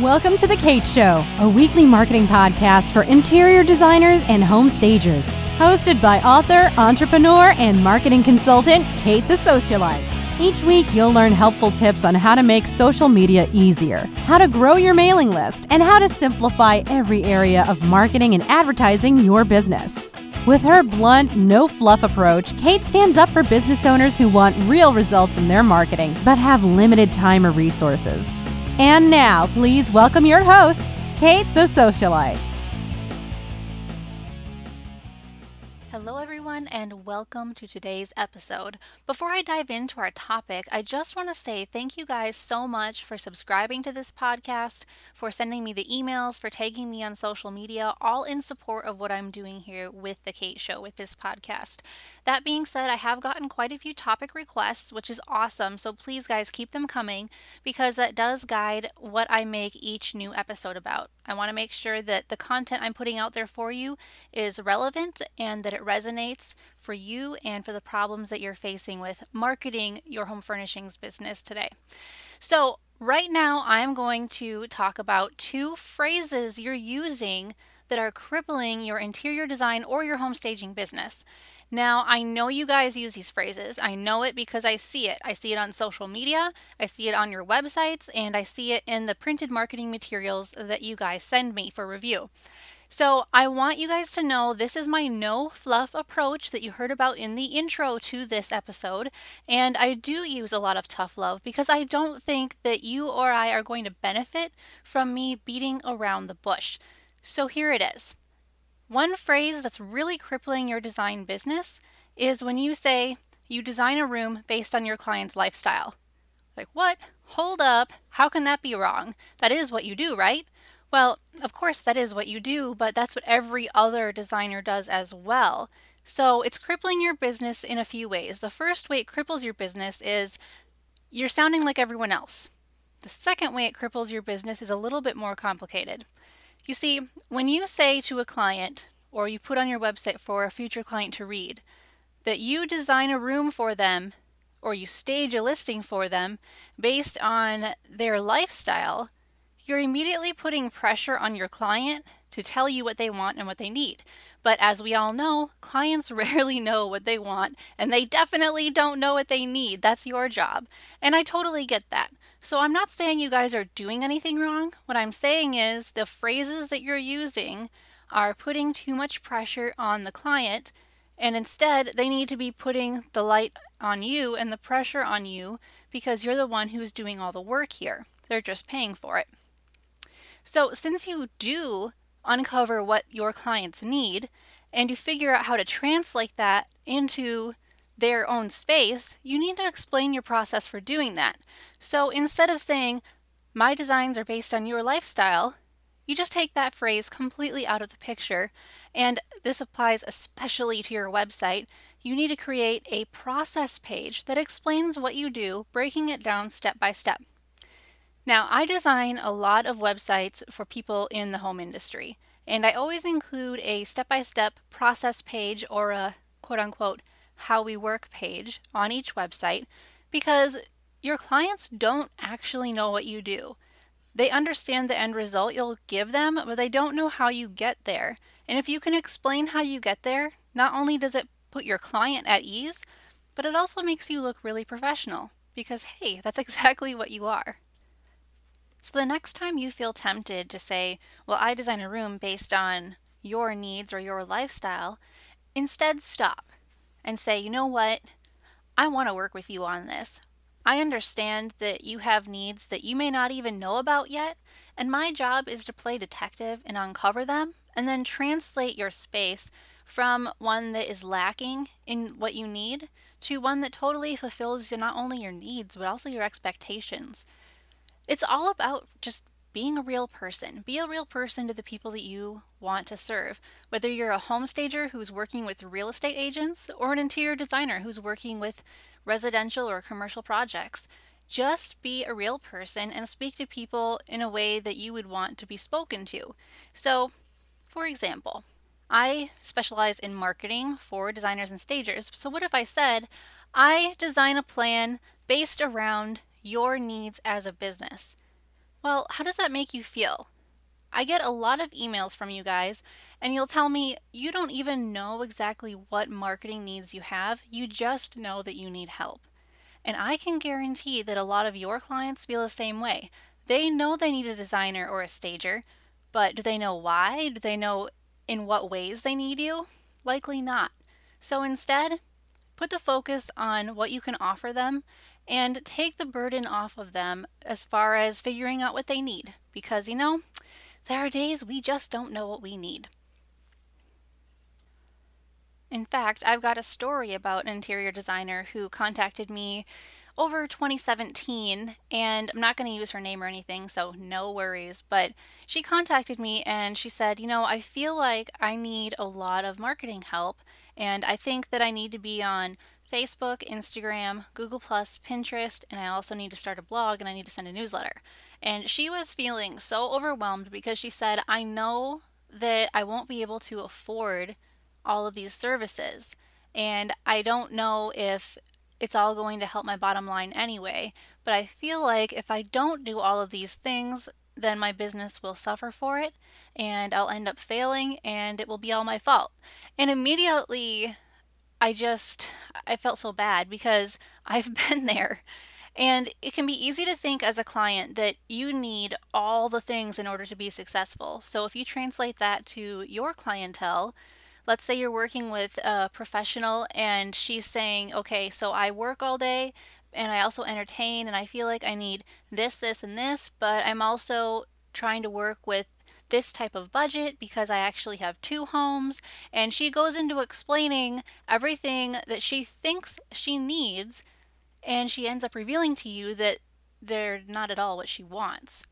Welcome to The Kate Show, a weekly marketing podcast for interior designers and home stagers. Hosted by author, entrepreneur, and marketing consultant Kate the Socialite. Each week, you'll learn helpful tips on how to make social media easier, how to grow your mailing list, and how to simplify every area of marketing and advertising your business. With her blunt, no fluff approach, Kate stands up for business owners who want real results in their marketing but have limited time or resources. And now, please welcome your host, Kate the Socialite. Hello, everyone, and welcome to today's episode. Before I dive into our topic, I just want to say thank you guys so much for subscribing to this podcast, for sending me the emails, for tagging me on social media, all in support of what I'm doing here with The Kate Show with this podcast. That being said, I have gotten quite a few topic requests, which is awesome. So please, guys, keep them coming because that does guide what I make each new episode about. I want to make sure that the content I'm putting out there for you is relevant and that it resonates for you and for the problems that you're facing with marketing your home furnishings business today. So, right now, I'm going to talk about two phrases you're using that are crippling your interior design or your home staging business. Now, I know you guys use these phrases. I know it because I see it. I see it on social media, I see it on your websites, and I see it in the printed marketing materials that you guys send me for review. So, I want you guys to know this is my no fluff approach that you heard about in the intro to this episode. And I do use a lot of tough love because I don't think that you or I are going to benefit from me beating around the bush. So, here it is. One phrase that's really crippling your design business is when you say you design a room based on your client's lifestyle. Like, what? Hold up. How can that be wrong? That is what you do, right? Well, of course, that is what you do, but that's what every other designer does as well. So it's crippling your business in a few ways. The first way it cripples your business is you're sounding like everyone else. The second way it cripples your business is a little bit more complicated. You see, when you say to a client, or you put on your website for a future client to read, that you design a room for them or you stage a listing for them based on their lifestyle, you're immediately putting pressure on your client to tell you what they want and what they need. But as we all know, clients rarely know what they want and they definitely don't know what they need. That's your job. And I totally get that. So I'm not saying you guys are doing anything wrong. What I'm saying is the phrases that you're using are putting too much pressure on the client, and instead they need to be putting the light on you and the pressure on you because you're the one who's doing all the work here. They're just paying for it. So, since you do uncover what your clients need and you figure out how to translate that into their own space, you need to explain your process for doing that. So instead of saying, my designs are based on your lifestyle, you just take that phrase completely out of the picture. And this applies especially to your website. You need to create a process page that explains what you do, breaking it down step by step. Now, I design a lot of websites for people in the home industry, and I always include a step by step process page or a quote unquote how we work page on each website because your clients don't actually know what you do. They understand the end result you'll give them, but they don't know how you get there. And if you can explain how you get there, not only does it put your client at ease, but it also makes you look really professional because, hey, that's exactly what you are. So the next time you feel tempted to say, Well, I design a room based on your needs or your lifestyle, instead stop and say, you know what? I want to work with you on this. I understand that you have needs that you may not even know about yet, and my job is to play detective and uncover them and then translate your space from one that is lacking in what you need to one that totally fulfills not only your needs but also your expectations. It's all about just being a real person. Be a real person to the people that you want to serve. Whether you're a home stager who's working with real estate agents or an interior designer who's working with residential or commercial projects, just be a real person and speak to people in a way that you would want to be spoken to. So, for example, I specialize in marketing for designers and stagers. So, what if I said, I design a plan based around your needs as a business? Well, how does that make you feel? I get a lot of emails from you guys, and you'll tell me you don't even know exactly what marketing needs you have, you just know that you need help. And I can guarantee that a lot of your clients feel the same way. They know they need a designer or a stager, but do they know why? Do they know in what ways they need you? Likely not. So instead, put the focus on what you can offer them and take the burden off of them as far as figuring out what they need. Because, you know, there are days we just don't know what we need. In fact, I've got a story about an interior designer who contacted me over 2017, and I'm not going to use her name or anything, so no worries. But she contacted me and she said, You know, I feel like I need a lot of marketing help, and I think that I need to be on Facebook, Instagram, Google, Pinterest, and I also need to start a blog and I need to send a newsletter. And she was feeling so overwhelmed because she said, I know that I won't be able to afford all of these services. And I don't know if it's all going to help my bottom line anyway. But I feel like if I don't do all of these things, then my business will suffer for it and I'll end up failing and it will be all my fault. And immediately I just I felt so bad because I've been there. And it can be easy to think as a client that you need all the things in order to be successful. So if you translate that to your clientele, let's say you're working with a professional and she's saying, okay, so I work all day and I also entertain and I feel like I need this, this, and this, but I'm also trying to work with this type of budget because I actually have two homes. And she goes into explaining everything that she thinks she needs, and she ends up revealing to you that they're not at all what she wants.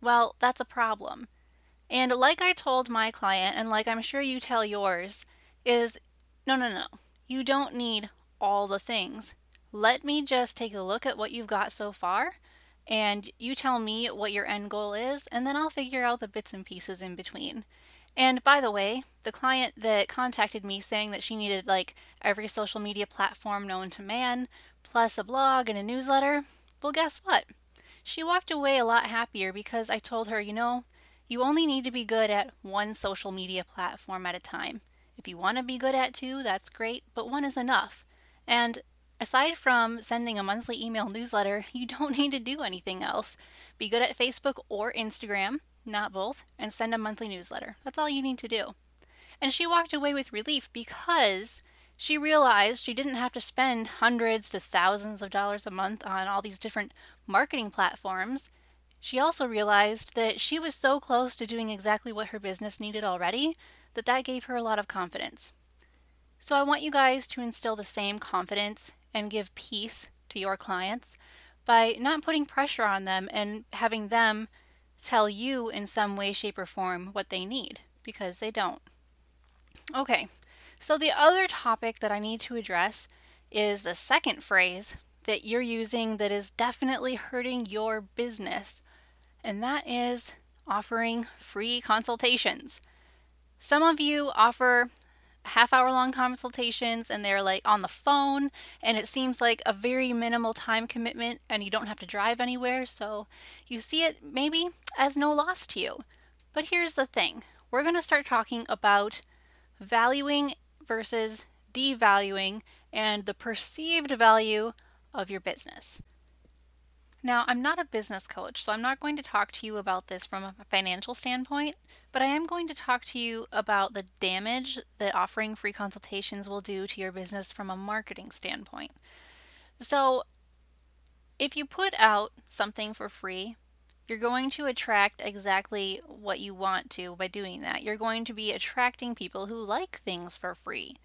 Well, that's a problem and like I told my client, and like I'm sure you tell yours, is no, no, no. You don't need all the things. Let me just take a look at what you've got so far, and you tell me what your end goal is, and then I'll figure out the bits and pieces in between. And by the way, the client that contacted me saying that she needed like every social media platform known to man, plus a blog and a newsletter, well, guess what? She walked away a lot happier because I told her, you know, you only need to be good at one social media platform at a time. If you want to be good at two, that's great, but one is enough. And aside from sending a monthly email newsletter, you don't need to do anything else. Be good at Facebook or Instagram, not both, and send a monthly newsletter. That's all you need to do. And she walked away with relief because she realized she didn't have to spend hundreds to thousands of dollars a month on all these different marketing platforms. She also realized that she was so close to doing exactly what her business needed already that that gave her a lot of confidence. So I want you guys to instill the same confidence and give peace to your clients by not putting pressure on them and having them tell you in some way, shape, or form what they need because they don't. Okay, so the other topic that I need to address is the second phrase that you're using that is definitely hurting your business and that is offering free consultations. Some of you offer half hour long consultations and they're like on the phone and it seems like a very minimal time commitment and you don't have to drive anywhere so you see it maybe as no loss to you. But here's the thing. We're going to start talking about valuing versus devaluing and the perceived value of your business now, I'm not a business coach, so I'm not going to talk to you about this from a financial standpoint, but I am going to talk to you about the damage that offering free consultations will do to your business from a marketing standpoint. So, if you put out something for free, you're going to attract exactly what you want to by doing that. You're going to be attracting people who like things for free.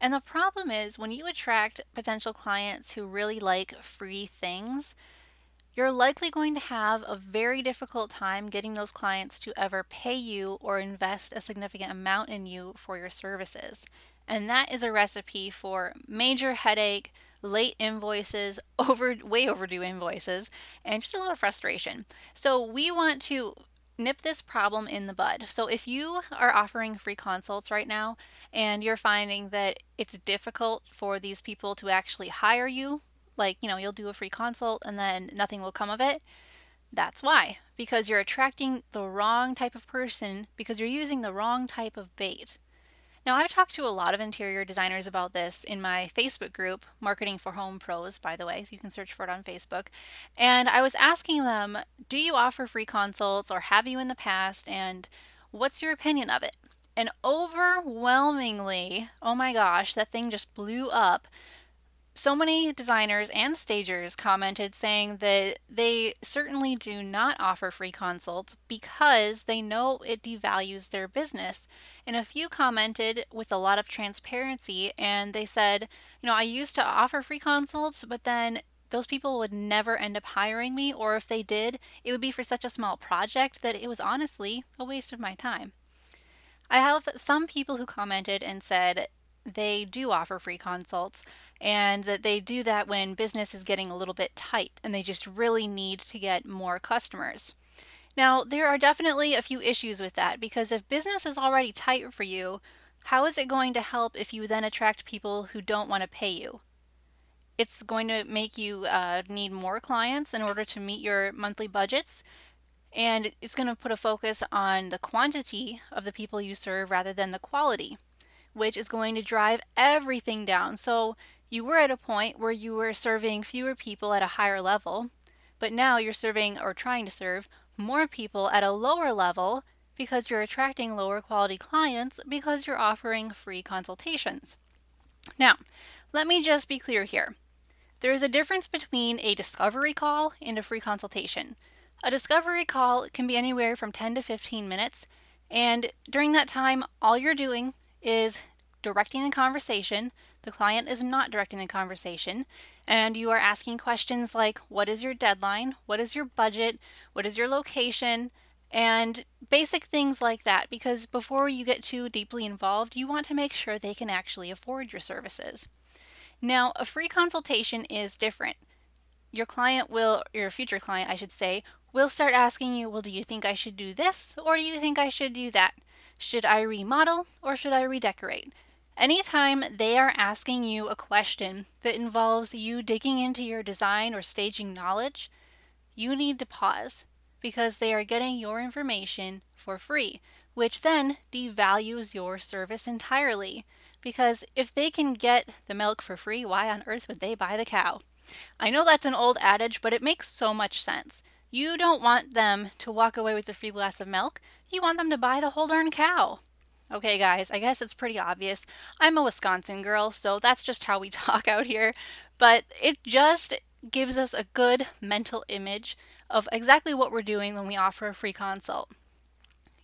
And the problem is when you attract potential clients who really like free things, you're likely going to have a very difficult time getting those clients to ever pay you or invest a significant amount in you for your services. And that is a recipe for major headache, late invoices, over way overdue invoices, and just a lot of frustration. So we want to nip this problem in the bud. So if you are offering free consults right now and you're finding that it's difficult for these people to actually hire you like, you know, you'll do a free consult and then nothing will come of it, That's why, because you're attracting the wrong type of person because you're using the wrong type of bait. Now, I've talked to a lot of interior designers about this in my Facebook group, Marketing for Home Pros, by the way. You can search for it on Facebook. And I was asking them, do you offer free consults or have you in the past? And what's your opinion of it? And overwhelmingly, oh my gosh, that thing just blew up so many designers and stagers commented saying that they certainly do not offer free consults because they know it devalues their business. And a few commented with a lot of transparency and they said, you know, I used to offer free consults, but then those people would never end up hiring me, or if they did, it would be for such a small project that it was honestly a waste of my time. I have some people who commented and said they do offer free consults and that they do that when business is getting a little bit tight and they just really need to get more customers. Now, there are definitely a few issues with that because if business is already tight for you, how is it going to help if you then attract people who don't want to pay you? It's going to make you uh, need more clients in order to meet your monthly budgets. And it's going to put a focus on the quantity of the people you serve rather than the quality which is going to drive everything down. So you were at a point where you were serving fewer people at a higher level, but now you're serving or trying to serve more people at a lower level because you're attracting lower quality clients because you're offering free consultations. Now, let me just be clear here. There is a difference between a discovery call and a free consultation. A discovery call can be anywhere from 10 to 15 minutes, and during that time, all you're doing is directing the conversation. The client is not directing the conversation. And you are asking questions like what is your deadline? What is your budget? What is your location? And basic things like that. Because before you get too deeply involved, you want to make sure they can actually afford your services. Now, a free consultation is different. Your client will, your future client, I should say, will start asking you, well, do you think I should do this or do you think I should do that? Should I remodel or should I redecorate? Anytime they are asking you a question that involves you digging into your design or staging knowledge, you need to pause because they are getting your information for free, which then devalues your service entirely. Because if they can get the milk for free, why on earth would they buy the cow? I know that's an old adage, but it makes so much sense. You don't want them to walk away with a free glass of milk. You want them to buy the whole darn cow. Okay, guys, I guess it's pretty obvious. I'm a Wisconsin girl, so that's just how we talk out here. But it just gives us a good mental image of exactly what we're doing when we offer a free consult.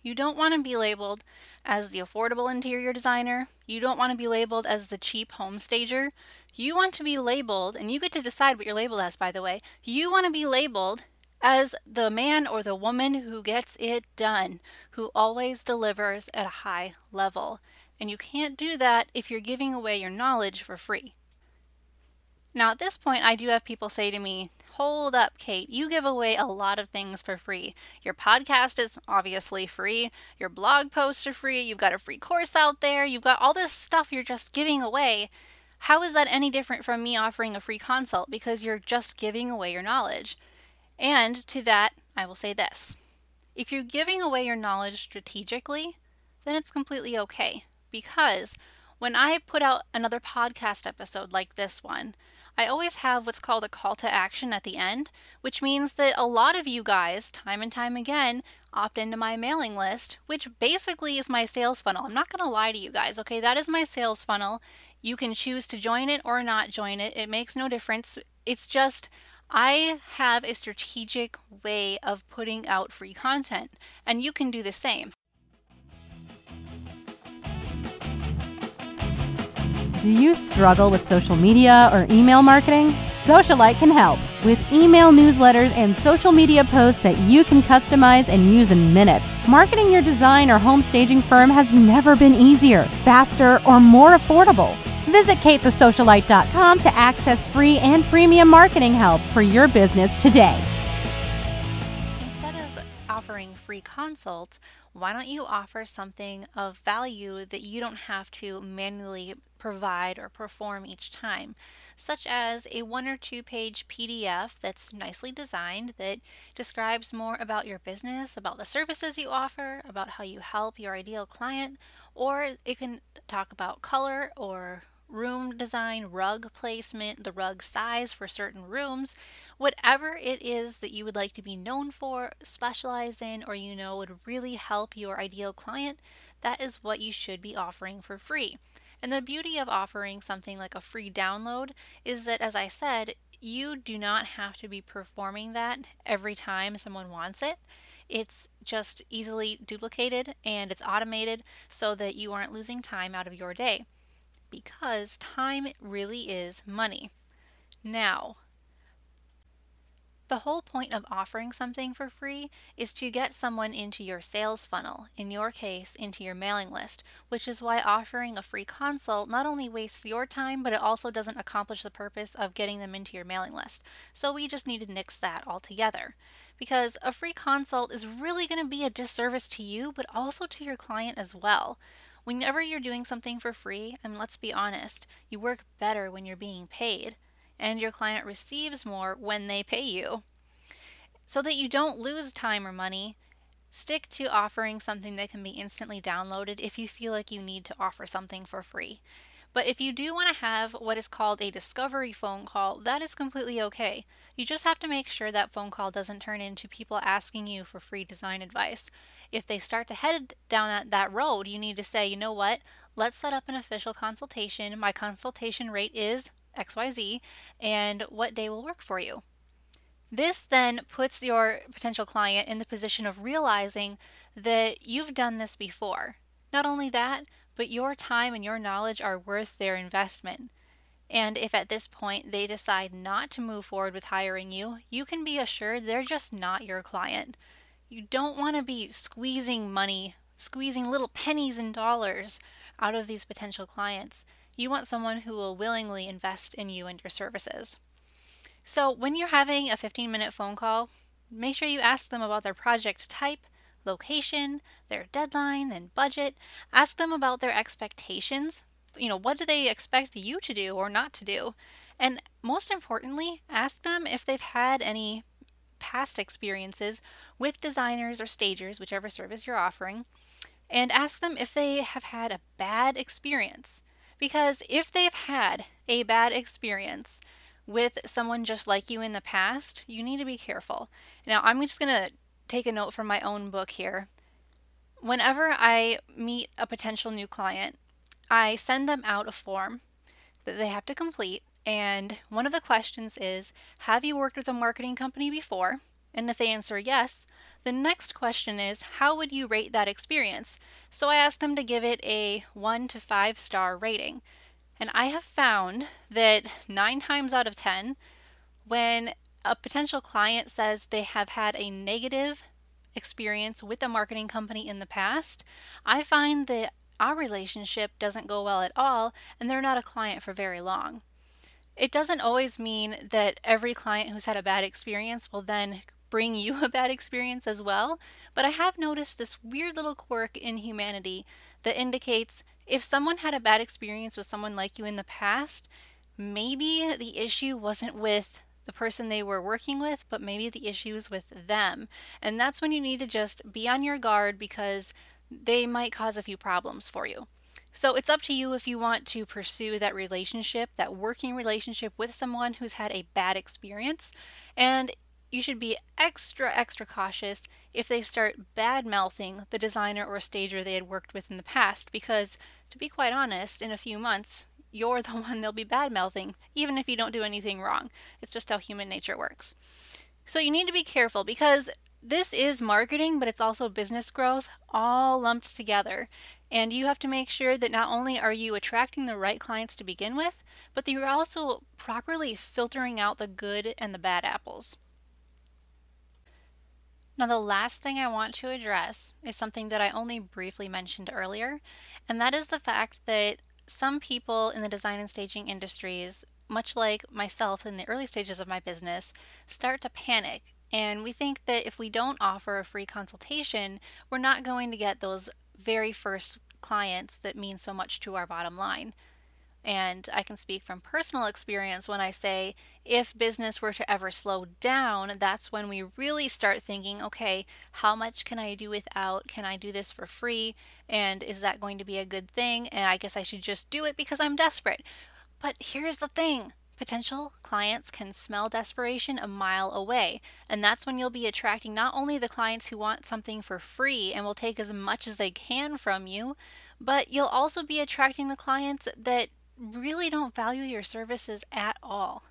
You don't want to be labeled as the affordable interior designer. You don't want to be labeled as the cheap home stager. You want to be labeled, and you get to decide what you're labeled as, by the way. You want to be labeled as the man or the woman who gets it done, who always delivers at a high level. And you can't do that if you're giving away your knowledge for free. Now, at this point, I do have people say to me, Hold up, Kate, you give away a lot of things for free. Your podcast is obviously free, your blog posts are free, you've got a free course out there, you've got all this stuff you're just giving away. How is that any different from me offering a free consult? Because you're just giving away your knowledge. And to that, I will say this if you're giving away your knowledge strategically, then it's completely okay. Because when I put out another podcast episode like this one, I always have what's called a call to action at the end, which means that a lot of you guys, time and time again, opt into my mailing list, which basically is my sales funnel. I'm not going to lie to you guys, okay? That is my sales funnel. You can choose to join it or not join it, it makes no difference. It's just I have a strategic way of putting out free content, and you can do the same. Do you struggle with social media or email marketing? Socialite can help with email newsletters and social media posts that you can customize and use in minutes. Marketing your design or home staging firm has never been easier, faster, or more affordable. Visit katethesocialite.com to access free and premium marketing help for your business today. Instead of offering free consults, why don't you offer something of value that you don't have to manually provide or perform each time? such as a one or two page PDF that's nicely designed that describes more about your business, about the services you offer, about how you help your ideal client, or it can talk about color or room design, rug placement, the rug size for certain rooms, whatever it is that you would like to be known for, specialize in, or you know would really help your ideal client, that is what you should be offering for free. And the beauty of offering something like a free download is that, as I said, you do not have to be performing that every time someone wants it. It's just easily duplicated and it's automated so that you aren't losing time out of your day because time really is money. Now, the whole point of offering something for free is to get someone into your sales funnel, in your case, into your mailing list, which is why offering a free consult not only wastes your time, but it also doesn't accomplish the purpose of getting them into your mailing list. So we just need to nix that altogether. Because a free consult is really going to be a disservice to you, but also to your client as well. Whenever you're doing something for free, and let's be honest, you work better when you're being paid and your client receives more when they pay you. So that you don't lose time or money, stick to offering something that can be instantly downloaded if you feel like you need to offer something for free. But if you do want to have what is called a discovery phone call, that is completely okay. You just have to make sure that phone call doesn't turn into people asking you for free design advice. If they start to head down that road, you need to say, you know what, let's set up an official consultation. My consultation rate is XYZ, and what day will work for you. This then puts your potential client in the position of realizing that you've done this before. Not only that, but your time and your knowledge are worth their investment. And if at this point they decide not to move forward with hiring you, you can be assured they're just not your client. You don't want to be squeezing money, squeezing little pennies and dollars out of these potential clients. You want someone who will willingly invest in you and your services. So, when you're having a 15 minute phone call, make sure you ask them about their project type, location, their deadline, and budget. Ask them about their expectations. You know, what do they expect you to do or not to do? And most importantly, ask them if they've had any past experiences with designers or stagers, whichever service you're offering, and ask them if they have had a bad experience. Because if they've had a bad experience with someone just like you in the past, you need to be careful. Now, I'm just going to take a note from my own book here. Whenever I meet a potential new client, I send them out a form that they have to complete. And one of the questions is Have you worked with a marketing company before? And if they answer yes, the next question is how would you rate that experience? So I asked them to give it a 1 to 5 star rating. And I have found that 9 times out of 10 when a potential client says they have had a negative experience with a marketing company in the past, I find that our relationship doesn't go well at all and they're not a client for very long. It doesn't always mean that every client who's had a bad experience will then bring you a bad experience as well, but I have noticed this weird little quirk in humanity that indicates if someone had a bad experience with someone like you in the past, maybe the issue wasn't with the person they were working with, but maybe the issue is with them. And that's when you need to just be on your guard because they might cause a few problems for you. So it's up to you if you want to pursue that relationship, that working relationship with someone who's had a bad experience. And you should be extra, extra cautious if they start bad mouthing the designer or stager they had worked with in the past, because to be quite honest, in a few months, you're the one they'll be bad mouthing, even if you don't do anything wrong. It's just how human nature works. So you need to be careful because this is marketing, but it's also business growth all lumped together. And you have to make sure that not only are you attracting the right clients to begin with, but that you're also properly filtering out the good and the bad apples. Now, the last thing I want to address is something that I only briefly mentioned earlier, and that is the fact that some people in the design and staging industries, much like myself in the early stages of my business, start to panic. And we think that if we don't offer a free consultation, we're not going to get those very first clients that mean so much to our bottom line. And I can speak from personal experience when I say if business were to ever slow down, that's when we really start thinking, okay, how much can I do without? Can I do this for free? And is that going to be a good thing? And I guess I should just do it because I'm desperate. But here's the thing potential clients can smell desperation a mile away. And that's when you'll be attracting not only the clients who want something for free and will take as much as they can from you, but you'll also be attracting the clients that really don't value your services at all.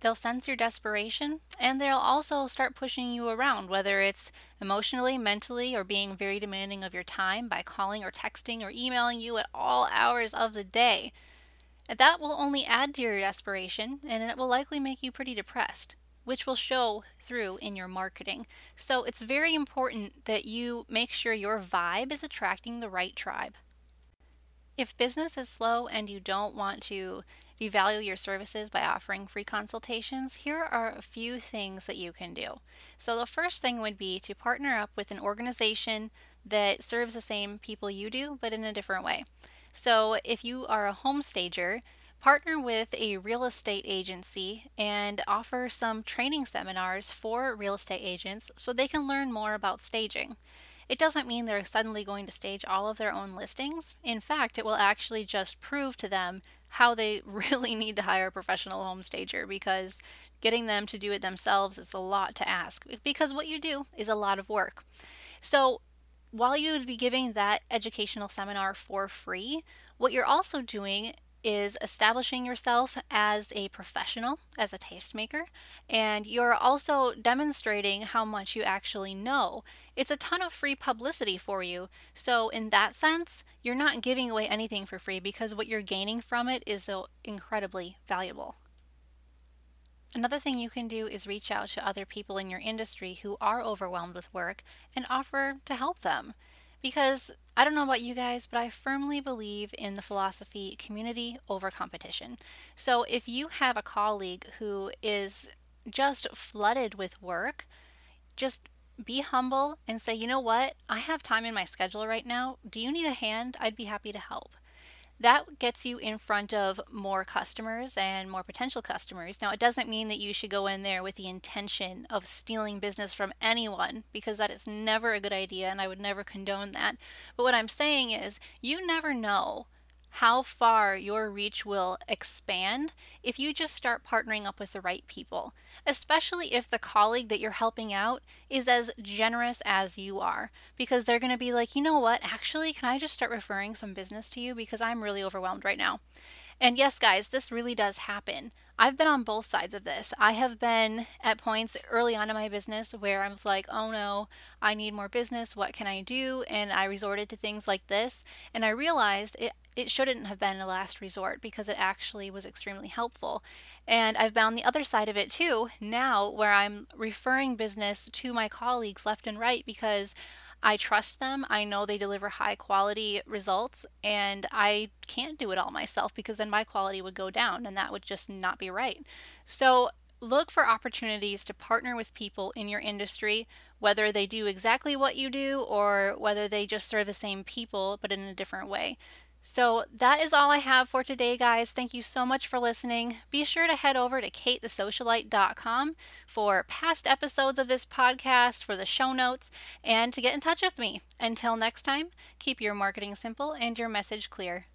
They'll sense your desperation and they'll also start pushing you around, whether it's emotionally, mentally, or being very demanding of your time by calling or texting or emailing you at all hours of the day. That will only add to your desperation and it will likely make you pretty depressed, which will show through in your marketing. So it's very important that you make sure your vibe is attracting the right tribe. If business is slow and you don't want to devalue your services by offering free consultations, here are a few things that you can do. So, the first thing would be to partner up with an organization that serves the same people you do, but in a different way. So, if you are a home stager, partner with a real estate agency and offer some training seminars for real estate agents so they can learn more about staging. It doesn't mean they're suddenly going to stage all of their own listings. In fact, it will actually just prove to them how they really need to hire a professional home stager because getting them to do it themselves is a lot to ask because what you do is a lot of work. So, while you would be giving that educational seminar for free, what you're also doing is establishing yourself as a professional, as a tastemaker, and you're also demonstrating how much you actually know. It's a ton of free publicity for you. So, in that sense, you're not giving away anything for free because what you're gaining from it is so incredibly valuable. Another thing you can do is reach out to other people in your industry who are overwhelmed with work and offer to help them. Because I don't know about you guys, but I firmly believe in the philosophy community over competition. So if you have a colleague who is just flooded with work, just be humble and say, you know what? I have time in my schedule right now. Do you need a hand? I'd be happy to help that gets you in front of more customers and more potential customers. Now, it doesn't mean that you should go in there with the intention of stealing business from anyone because that is never a good idea and I would never condone that. But what I'm saying is, you never know how far your reach will expand if you just start partnering up with the right people, especially if the colleague that you're helping out is as generous as you are, because they're going to be like, you know what, actually, can I just start referring some business to you because I'm really overwhelmed right now? And yes, guys, this really does happen. I've been on both sides of this. I have been at points early on in my business where I was like, oh no, I need more business. What can I do? And I resorted to things like this. And I realized it, it shouldn't have been a last resort because it actually was extremely helpful. And I've found the other side of it too now where I'm referring business to my colleagues left and right because I trust them. I know they deliver high quality results, and I can't do it all myself because then my quality would go down, and that would just not be right. So, look for opportunities to partner with people in your industry, whether they do exactly what you do or whether they just serve the same people but in a different way. So that is all I have for today, guys. Thank you so much for listening. Be sure to head over to katethesocialite.com for past episodes of this podcast, for the show notes, and to get in touch with me. Until next time, keep your marketing simple and your message clear.